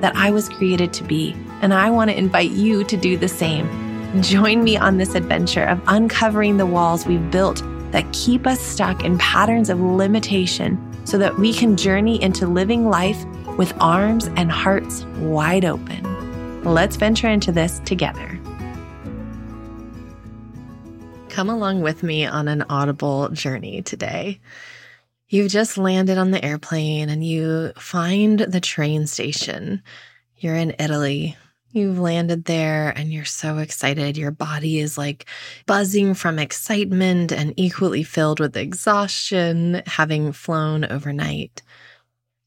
that I was created to be. And I want to invite you to do the same. Join me on this adventure of uncovering the walls we've built that keep us stuck in patterns of limitation so that we can journey into living life with arms and hearts wide open. Let's venture into this together. Come along with me on an audible journey today. You've just landed on the airplane and you find the train station. You're in Italy You've landed there and you're so excited. Your body is like buzzing from excitement and equally filled with exhaustion, having flown overnight.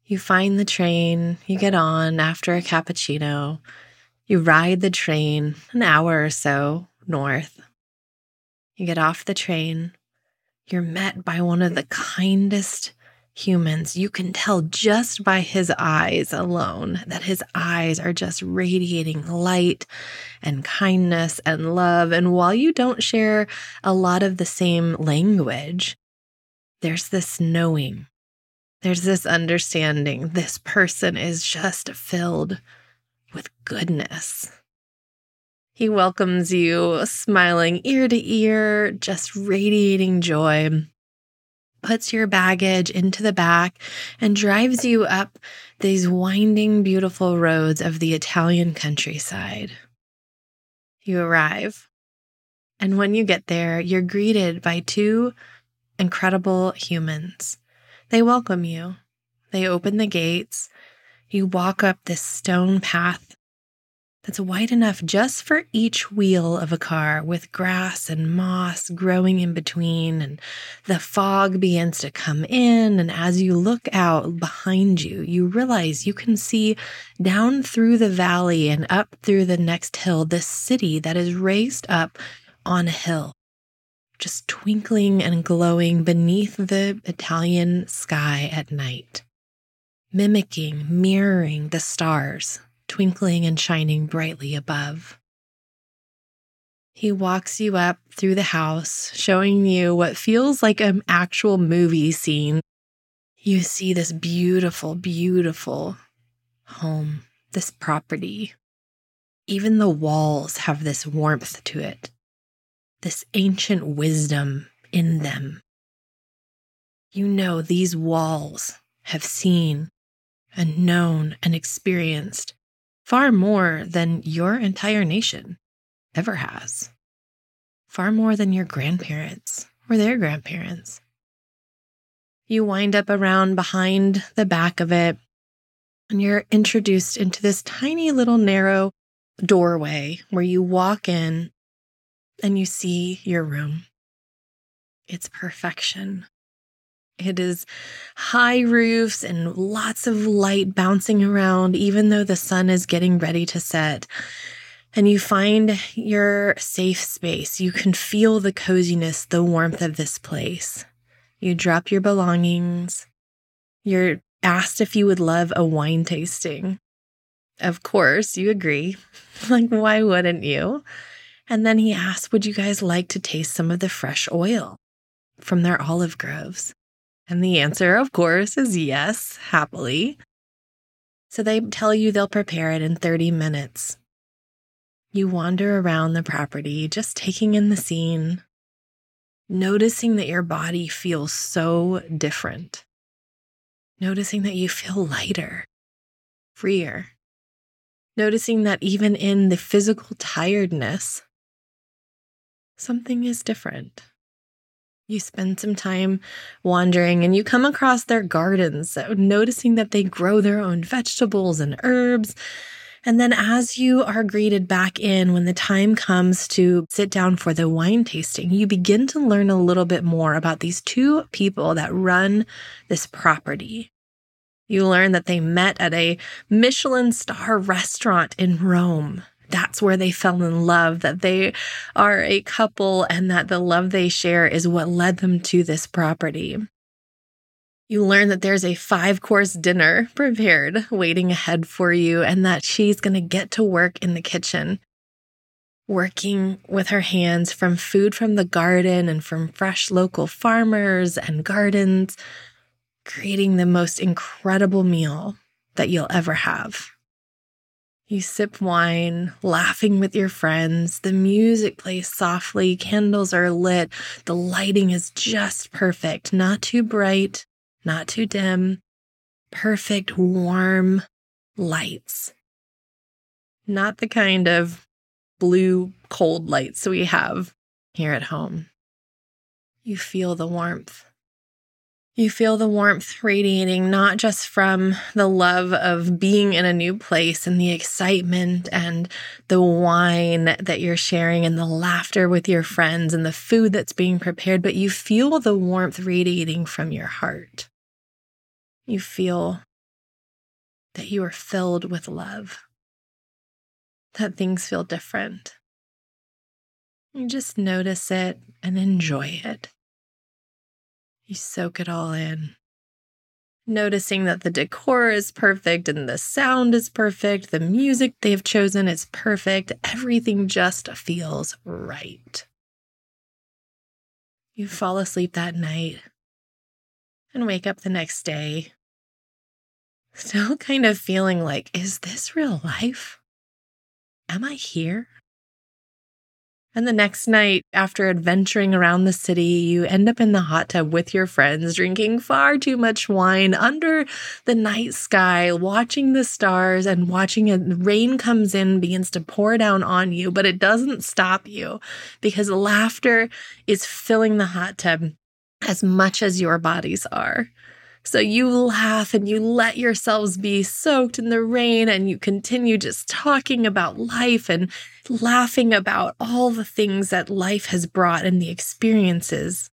You find the train, you get on after a cappuccino, you ride the train an hour or so north. You get off the train, you're met by one of the kindest, humans, you can tell just by his eyes alone that his eyes are just radiating light and kindness and love. And while you don't share a lot of the same language, there's this knowing, there's this understanding. This person is just filled with goodness. He welcomes you, smiling ear to ear, just radiating joy puts your baggage into the back and drives you up these winding, beautiful roads of the Italian countryside. You arrive, and when you get there, you're greeted by two incredible humans. They welcome you, they open the gates. You walk up this stone path that's wide enough just for each wheel of a car with grass and moss growing in between. And the fog begins to come in. And as you look out behind you, you realize you can see down through the valley and up through the next hill this city that is raised up on a hill, just twinkling and glowing beneath the Italian sky at night, mimicking, mirroring the stars twinkling and shining brightly above. He walks you up through the house, showing you what feels like an actual movie scene. You see this beautiful, beautiful home, this property. Even the walls have this warmth to it, this ancient wisdom in them. You know, these walls have seen and known and experienced far more than your entire nation ever has, far more than your grandparents or their grandparents. You wind up around behind the back of it, and you're introduced into this tiny little narrow doorway where you walk in and you see your room. It's perfection. It is high roofs and lots of light bouncing around, even though the sun is getting ready to set. And you find your safe space. You can feel the coziness, the warmth of this place. You drop your belongings. You're asked if you would love a wine tasting. Of course, you agree. like, why wouldn't you? And then he asks, Would you guys like to taste some of the fresh oil from their olive groves? And the answer, of course, is yes, happily. So they tell you they'll prepare it in 30 minutes. You wander around the property, just taking in the scene, noticing that your body feels so different, noticing that you feel lighter, freer, Noticing that even in the physical tiredness, something is different. You spend some time wandering and you come across their gardens, so noticing that they grow their own vegetables and herbs. And then, as you are greeted back in when the time comes to sit down for the wine tasting, you begin to learn a little bit more about these two people that run this property. You learn that they met at a Michelin star restaurant in Rome that's where they fell in love, that they are a couple, and that the love they share is what led them to this property. You learn that there's a five course dinner prepared waiting ahead for you, and that she's going to get to work in the kitchen, working with her hands from food from the garden and from fresh local farmers and gardens, creating the most incredible meal that you'll ever have. You sip wine, laughing with your friends. The music plays softly, candles are lit. The lighting is just perfect, not too bright, not too dim. Perfect, warm lights. Not the kind of blue, cold lights we have here at home. You feel the warmth you feel the warmth radiating not just from the love of being in a new place and the excitement and the wine that you're sharing and the laughter with your friends and the food that's being prepared, but you feel the warmth radiating from your heart. You feel that you are filled with love, that things feel different. You just notice it and enjoy it. You soak it all in. Noticing that the decor is perfect and the sound is perfect, the music they have chosen is perfect, everything just feels right. You fall asleep that night and wake up the next day, still kind of feeling like, is this real life? Am I here? And the next night, after adventuring around the city, you end up in the hot tub with your friends, drinking far too much wine under the night sky, watching the stars and watching it. Rain comes in, begins to pour down on you, but it doesn't stop you because laughter is filling the hot tub as much as your bodies are. So you laugh and you let yourselves be soaked in the rain and you continue just talking about life and laughing about all the things that life has brought and the experiences,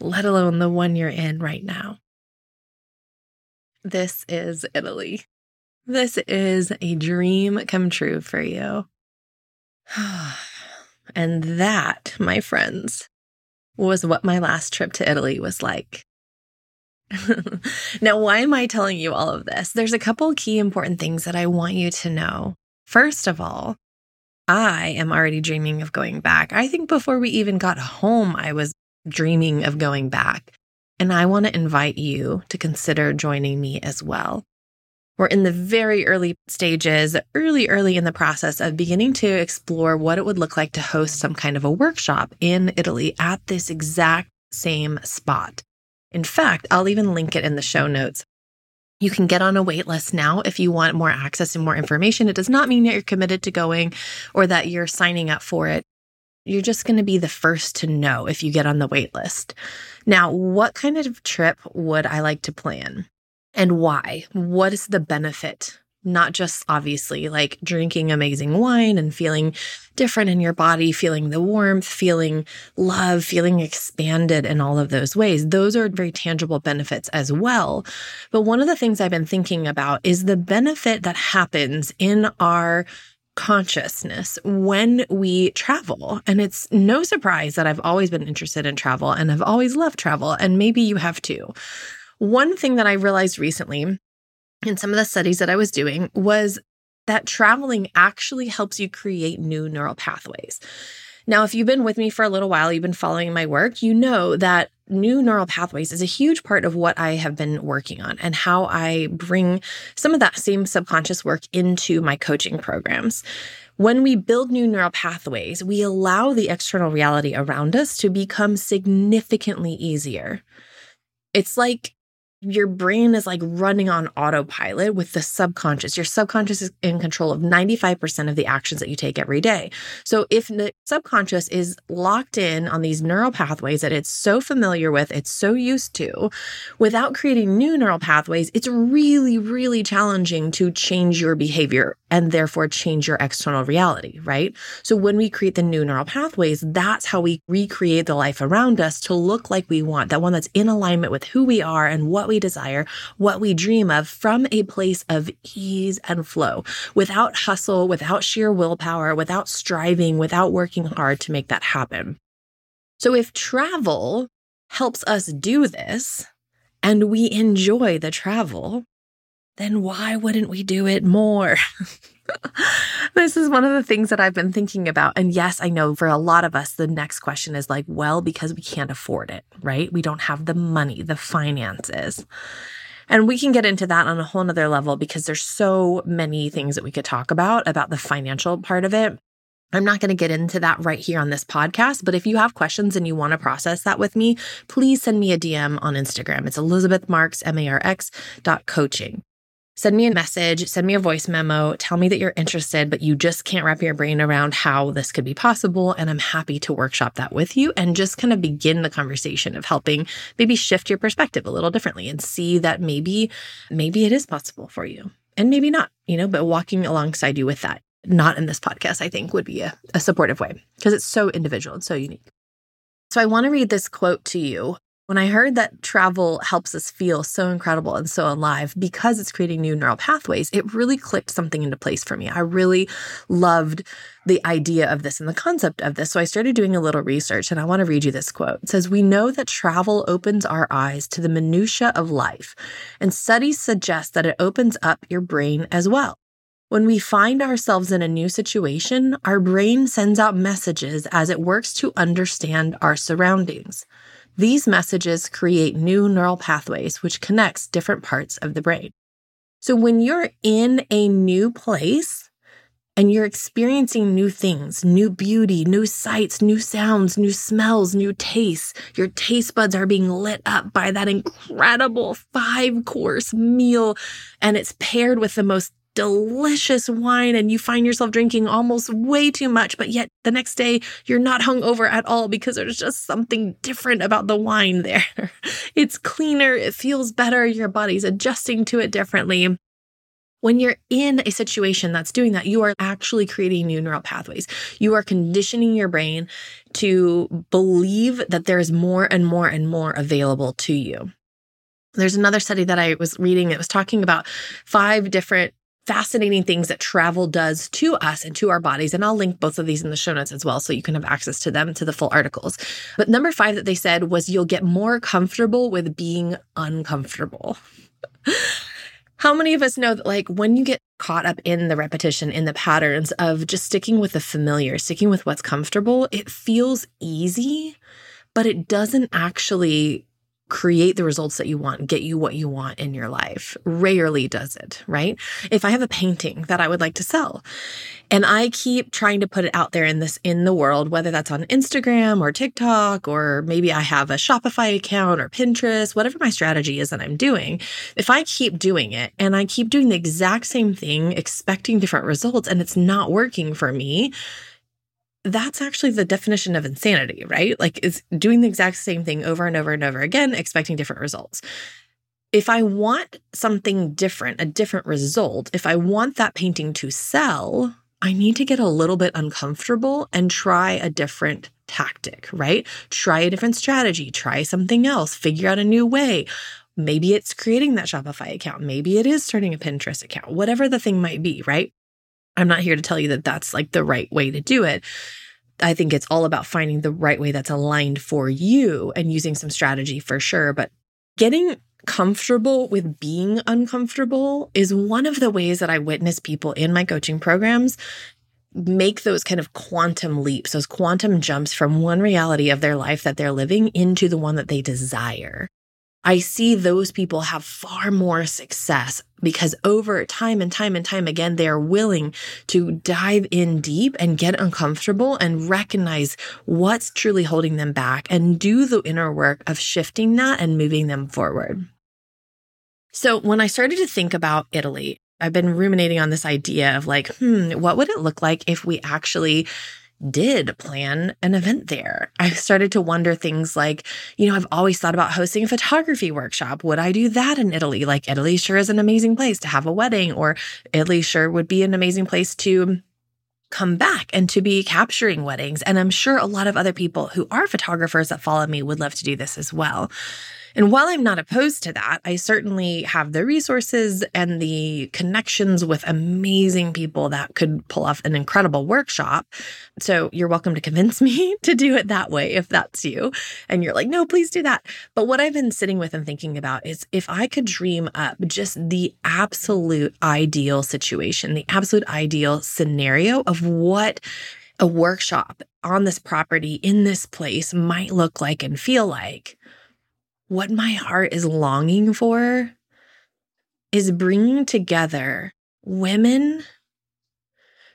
let alone the one you're in right now. This is Italy. This is a dream come true for you. and that, my friends, was what my last trip to Italy was like. now, why am I telling you all of this? There's a couple key important things that I want you to know. First of all, I am already dreaming of going back. I think before we even got home, I was dreaming of going back. And I want to invite you to consider joining me as well. We're in the very early stages, early, early in the process of beginning to explore what it would look like to host some kind of a workshop in Italy at this exact same spot. In fact, I'll even link it in the show notes. You can get on a wait list now if you want more access and more information. It does not mean that you're committed to going or that you're signing up for it. You're just going to be the first to know if you get on the wait list. Now, what kind of trip would I like to plan and why? What is the benefit not just obviously like drinking amazing wine and feeling different in your body, feeling the warmth, feeling love, feeling expanded in all of those ways. Those are very tangible benefits as well. But one of the things I've been thinking about is the benefit that happens in our consciousness when we travel. And it's no surprise that I've always been interested in travel and I've always loved travel. And maybe you have too. One thing that I realized recently in some of the studies that I was doing was that traveling actually helps you create new neural pathways. Now, if you've been with me for a little while, you've been following my work, you know that new neural pathways is a huge part of what I have been working on and how I bring some of that same subconscious work into my coaching programs. When we build new neural pathways, we allow the external reality around us to become significantly easier. It's like your brain is like running on autopilot with the subconscious. Your subconscious is in control of 95% of the actions that you take every day. So if the subconscious is locked in on these neural pathways that it's so familiar with, it's so used to, without creating new neural pathways, it's really, really challenging to change your behavior and therefore change your external reality, right? So when we create the new neural pathways, that's how we recreate the life around us to look like we want, that one that's in alignment with who we are and what we desire, what we dream of from a place of ease and flow without hustle, without sheer willpower, without striving, without working hard to make that happen. So if travel helps us do this and we enjoy the travel, then why wouldn't we do it more? this is one of the things that I've been thinking about. And yes, I know for a lot of us, the next question is like, well, because we can't afford it, right? We don't have the money, the finances. And we can get into that on a whole nother level because there's so many things that we could talk about, about the financial part of it. I'm not going to get into that right here on this podcast, but if you have questions and you want to process that with me, please send me a DM on Instagram. It's Elizabeth Marx, M A R X dot coaching send me a message, send me a voice memo, tell me that you're interested, but you just can't wrap your brain around how this could be possible. And I'm happy to workshop that with you and just kind of begin the conversation of helping maybe shift your perspective a little differently and see that maybe, maybe it is possible for you and maybe not, you know, but walking alongside you with that, not in this podcast, I think would be a, a supportive way because it's so individual and so unique. So I want to read this quote to you when I heard that travel helps us feel so incredible and so alive because it's creating new neural pathways, it really clicked something into place for me. I really loved the idea of this and the concept of this. So I started doing a little research and I want to read you this quote. It says, We know that travel opens our eyes to the minutiae of life, and studies suggest that it opens up your brain as well. When we find ourselves in a new situation, our brain sends out messages as it works to understand our surroundings. These messages create new neural pathways, which connects different parts of the brain. So when you're in a new place and you're experiencing new things, new beauty, new sights, new sounds, new smells, new tastes, your taste buds are being lit up by that incredible five course meal. And it's paired with the most delicious wine and you find yourself drinking almost way too much, but yet the next day you're not hungover at all because there's just something different about the wine there. It's cleaner, it feels better, your body's adjusting to it differently. When you're in a situation that's doing that, you are actually creating new neural pathways. You are conditioning your brain to believe that there's more and more and more available to you. There's another study that I was reading It was talking about five different fascinating things that travel does to us and to our bodies. And I'll link both of these in the show notes as well so you can have access to them, to the full articles. But number five that they said was you'll get more comfortable with being uncomfortable. How many of us know that, like, when you get caught up in the repetition, in the patterns of just sticking with the familiar, sticking with what's comfortable, it feels easy, but it doesn't actually create the results that you want, get you what you want in your life. Rarely does it, right? If I have a painting that I would like to sell and I keep trying to put it out there in this in the world, whether that's on Instagram or TikTok or maybe I have a Shopify account or Pinterest, whatever my strategy is that I'm doing, if I keep doing it and I keep doing the exact same thing expecting different results and it's not working for me, that's actually the definition of insanity, right? Like it's doing the exact same thing over and over and over again, expecting different results. If I want something different, a different result, if I want that painting to sell, I need to get a little bit uncomfortable and try a different tactic, right? Try a different strategy, try something else, figure out a new way. Maybe it's creating that Shopify account. Maybe it is starting a Pinterest account, whatever the thing might be, right? I'm not here to tell you that that's like the right way to do it. I think it's all about finding the right way that's aligned for you and using some strategy for sure. But getting comfortable with being uncomfortable is one of the ways that I witness people in my coaching programs make those kind of quantum leaps, those quantum jumps from one reality of their life that they're living into the one that they desire. I see those people have far more success because over time and time and time again, they are willing to dive in deep and get uncomfortable and recognize what's truly holding them back and do the inner work of shifting that and moving them forward. So when I started to think about Italy, I've been ruminating on this idea of like, hmm, what would it look like if we actually did plan an event there. I started to wonder things like, you know, I've always thought about hosting a photography workshop. Would I do that in Italy? Like, Italy sure is an amazing place to have a wedding, or Italy sure would be an amazing place to come back and to be capturing weddings. And I'm sure a lot of other people who are photographers that follow me would love to do this as well. And while I'm not opposed to that, I certainly have the resources and the connections with amazing people that could pull off an incredible workshop. So you're welcome to convince me to do it that way if that's you. And you're like, no, please do that. But what I've been sitting with and thinking about is if I could dream up just the absolute ideal situation, the absolute ideal scenario of what a workshop on this property in this place might look like and feel like what my heart is longing for is bringing together women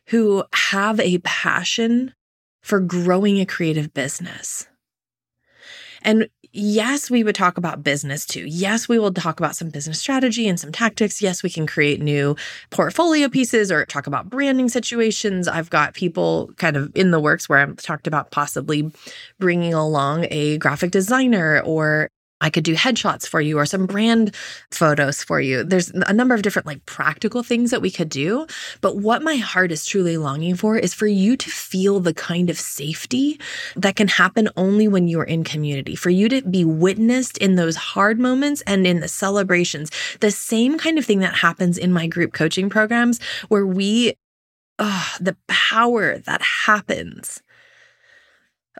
who have a passion for growing a creative business. And yes, we would talk about business too. Yes, we will talk about some business strategy and some tactics. Yes, we can create new portfolio pieces or talk about branding situations. I've got people kind of in the works where I've talked about possibly bringing along a graphic designer or I could do headshots for you or some brand photos for you. There's a number of different like practical things that we could do. But what my heart is truly longing for is for you to feel the kind of safety that can happen only when you're in community, for you to be witnessed in those hard moments and in the celebrations. The same kind of thing that happens in my group coaching programs where we, oh, the power that happens.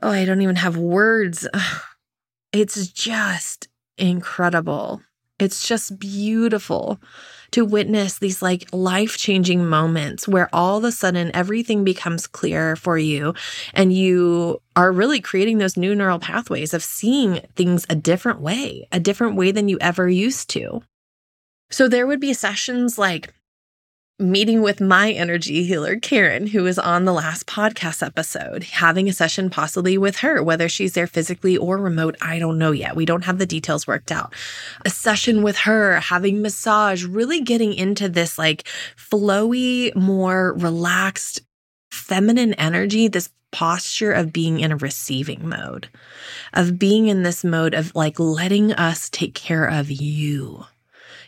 Oh, I don't even have words. It's just incredible. It's just beautiful to witness these like life changing moments where all of a sudden everything becomes clear for you and you are really creating those new neural pathways of seeing things a different way, a different way than you ever used to. So there would be sessions like meeting with my energy healer, Karen, who was on the last podcast episode, having a session possibly with her, whether she's there physically or remote. I don't know yet. We don't have the details worked out. A session with her, having massage, really getting into this like flowy, more relaxed, feminine energy, this posture of being in a receiving mode, of being in this mode of like letting us take care of you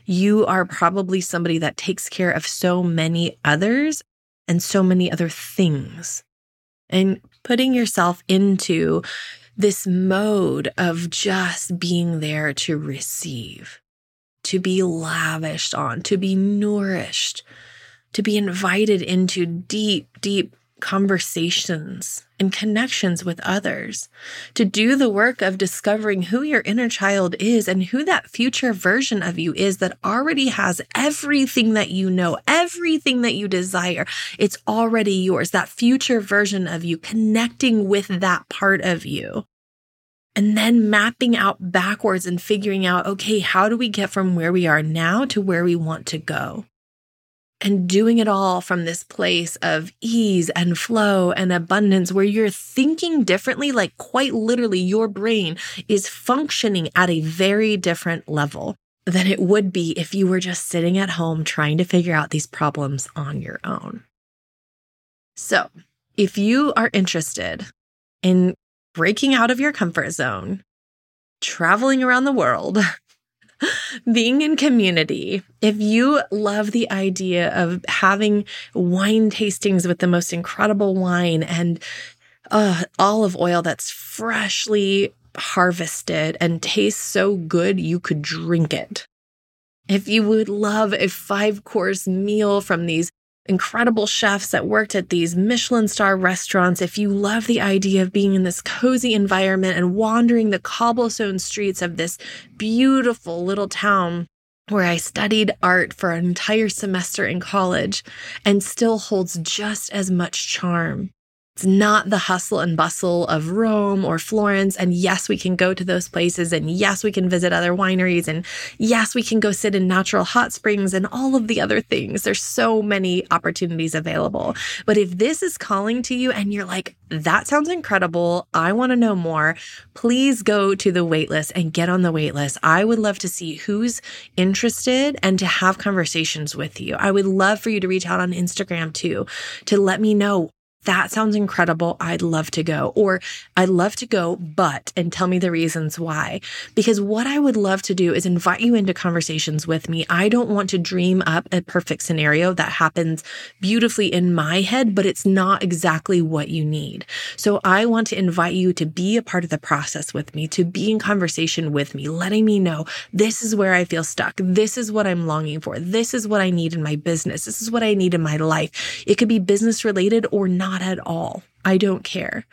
you are probably somebody that takes care of so many others and so many other things. And putting yourself into this mode of just being there to receive, to be lavished on, to be nourished, to be invited into deep, deep conversations and connections with others, to do the work of discovering who your inner child is and who that future version of you is that already has everything that you know, everything that you desire. It's already yours, that future version of you, connecting with that part of you. And then mapping out backwards and figuring out, okay, how do we get from where we are now to where we want to go? And doing it all from this place of ease and flow and abundance where you're thinking differently, like quite literally, your brain is functioning at a very different level than it would be if you were just sitting at home trying to figure out these problems on your own. So, if you are interested in breaking out of your comfort zone, traveling around the world, being in community, if you love the idea of having wine tastings with the most incredible wine and uh, olive oil that's freshly harvested and tastes so good you could drink it. If you would love a five course meal from these incredible chefs that worked at these Michelin star restaurants, if you love the idea of being in this cozy environment and wandering the cobblestone streets of this beautiful little town where I studied art for an entire semester in college and still holds just as much charm. It's not the hustle and bustle of Rome or Florence. And yes, we can go to those places. And yes, we can visit other wineries. And yes, we can go sit in natural hot springs and all of the other things. There's so many opportunities available. But if this is calling to you and you're like, that sounds incredible. I want to know more. Please go to the waitlist and get on the waitlist. I would love to see who's interested and to have conversations with you. I would love for you to reach out on Instagram too, to let me know that sounds incredible. I'd love to go. Or I'd love to go, but, and tell me the reasons why. Because what I would love to do is invite you into conversations with me. I don't want to dream up a perfect scenario that happens beautifully in my head, but it's not exactly what you need. So I want to invite you to be a part of the process with me, to be in conversation with me, letting me know this is where I feel stuck. This is what I'm longing for. This is what I need in my business. This is what I need in my life. It could be business related or not not at all. I don't care.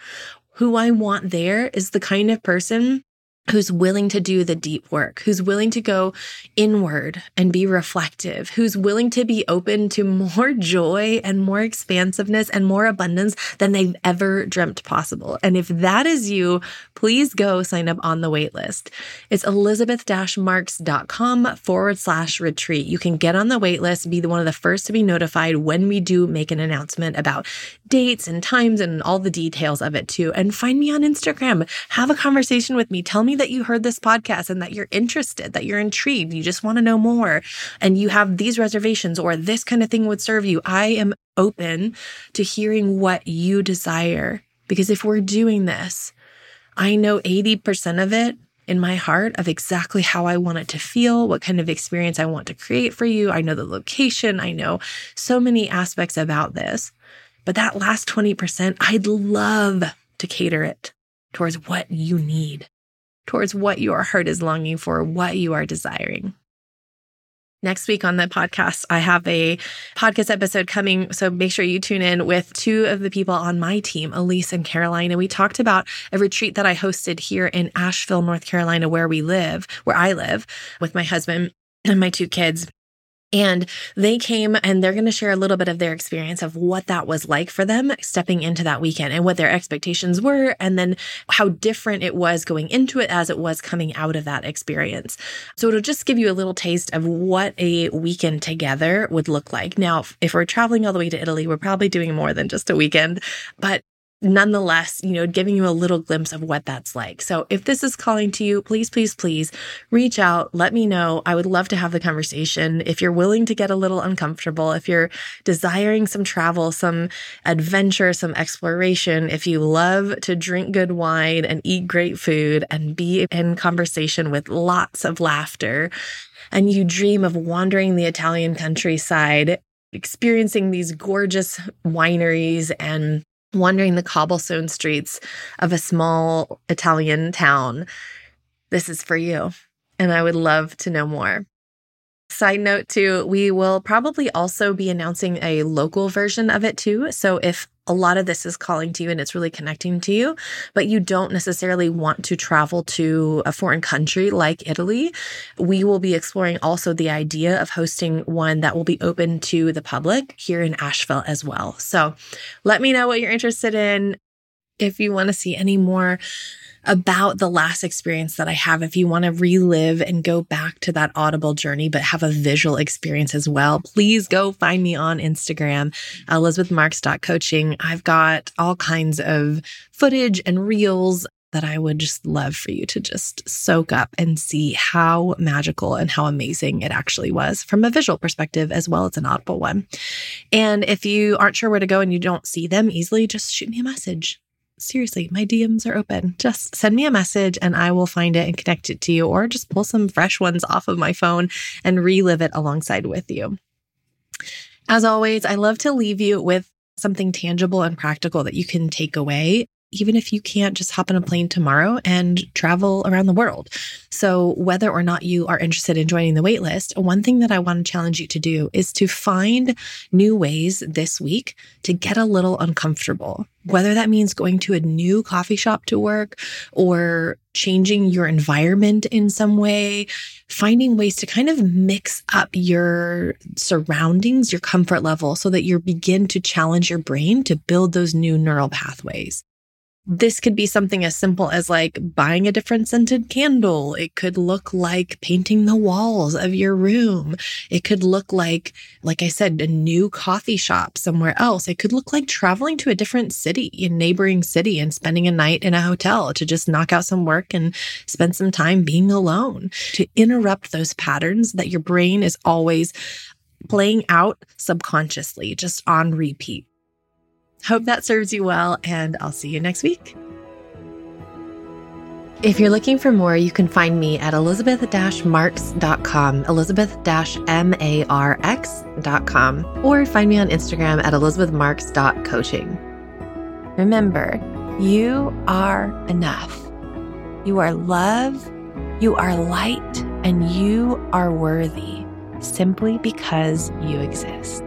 Who I want there is the kind of person who's willing to do the deep work, who's willing to go inward and be reflective, who's willing to be open to more joy and more expansiveness and more abundance than they've ever dreamt possible. And if that is you, please go sign up on the wait list. It's elizabeth-marx.com forward slash retreat. You can get on the wait list, be one of the first to be notified when we do make an announcement about dates and times and all the details of it too. And find me on Instagram. Have a conversation with me. Tell me that you heard this podcast and that you're interested, that you're intrigued, you just want to know more, and you have these reservations or this kind of thing would serve you. I am open to hearing what you desire. Because if we're doing this, I know 80% of it in my heart of exactly how I want it to feel, what kind of experience I want to create for you. I know the location, I know so many aspects about this. But that last 20%, I'd love to cater it towards what you need towards what your heart is longing for, what you are desiring. Next week on the podcast, I have a podcast episode coming. So make sure you tune in with two of the people on my team, Elise and Caroline. And we talked about a retreat that I hosted here in Asheville, North Carolina, where we live, where I live with my husband and my two kids. And they came and they're going to share a little bit of their experience of what that was like for them stepping into that weekend and what their expectations were, and then how different it was going into it as it was coming out of that experience. So it'll just give you a little taste of what a weekend together would look like. Now, if we're traveling all the way to Italy, we're probably doing more than just a weekend, but nonetheless, you know, giving you a little glimpse of what that's like. So if this is calling to you, please, please, please reach out. Let me know. I would love to have the conversation. If you're willing to get a little uncomfortable, if you're desiring some travel, some adventure, some exploration, if you love to drink good wine and eat great food and be in conversation with lots of laughter, and you dream of wandering the Italian countryside, experiencing these gorgeous wineries and wandering the cobblestone streets of a small Italian town, this is for you. And I would love to know more. Side note, too, we will probably also be announcing a local version of it too. So if a lot of this is calling to you and it's really connecting to you, but you don't necessarily want to travel to a foreign country like Italy, we will be exploring also the idea of hosting one that will be open to the public here in Asheville as well. So let me know what you're interested in. If you want to see any more about the last experience that I have. If you want to relive and go back to that audible journey, but have a visual experience as well, please go find me on Instagram, uh, elizabethmarx.coaching. I've got all kinds of footage and reels that I would just love for you to just soak up and see how magical and how amazing it actually was from a visual perspective as well as an audible one. And if you aren't sure where to go and you don't see them easily, just shoot me a message seriously, my DMs are open. Just send me a message and I will find it and connect it to you, or just pull some fresh ones off of my phone and relive it alongside with you. As always, I love to leave you with something tangible and practical that you can take away even if you can't just hop on a plane tomorrow and travel around the world. So, whether or not you are interested in joining the waitlist, one thing that I want to challenge you to do is to find new ways this week to get a little uncomfortable. Whether that means going to a new coffee shop to work or changing your environment in some way, finding ways to kind of mix up your surroundings, your comfort level, so that you begin to challenge your brain to build those new neural pathways. This could be something as simple as like buying a different scented candle. It could look like painting the walls of your room. It could look like, like I said, a new coffee shop somewhere else. It could look like traveling to a different city, a neighboring city and spending a night in a hotel to just knock out some work and spend some time being alone to interrupt those patterns that your brain is always playing out subconsciously, just on repeat. Hope that serves you well, and I'll see you next week. If you're looking for more, you can find me at elizabeth-marx.com, elizabeth-marx.com, or find me on Instagram at elizabethmarx.coaching. Remember, you are enough. You are love, you are light, and you are worthy simply because you exist.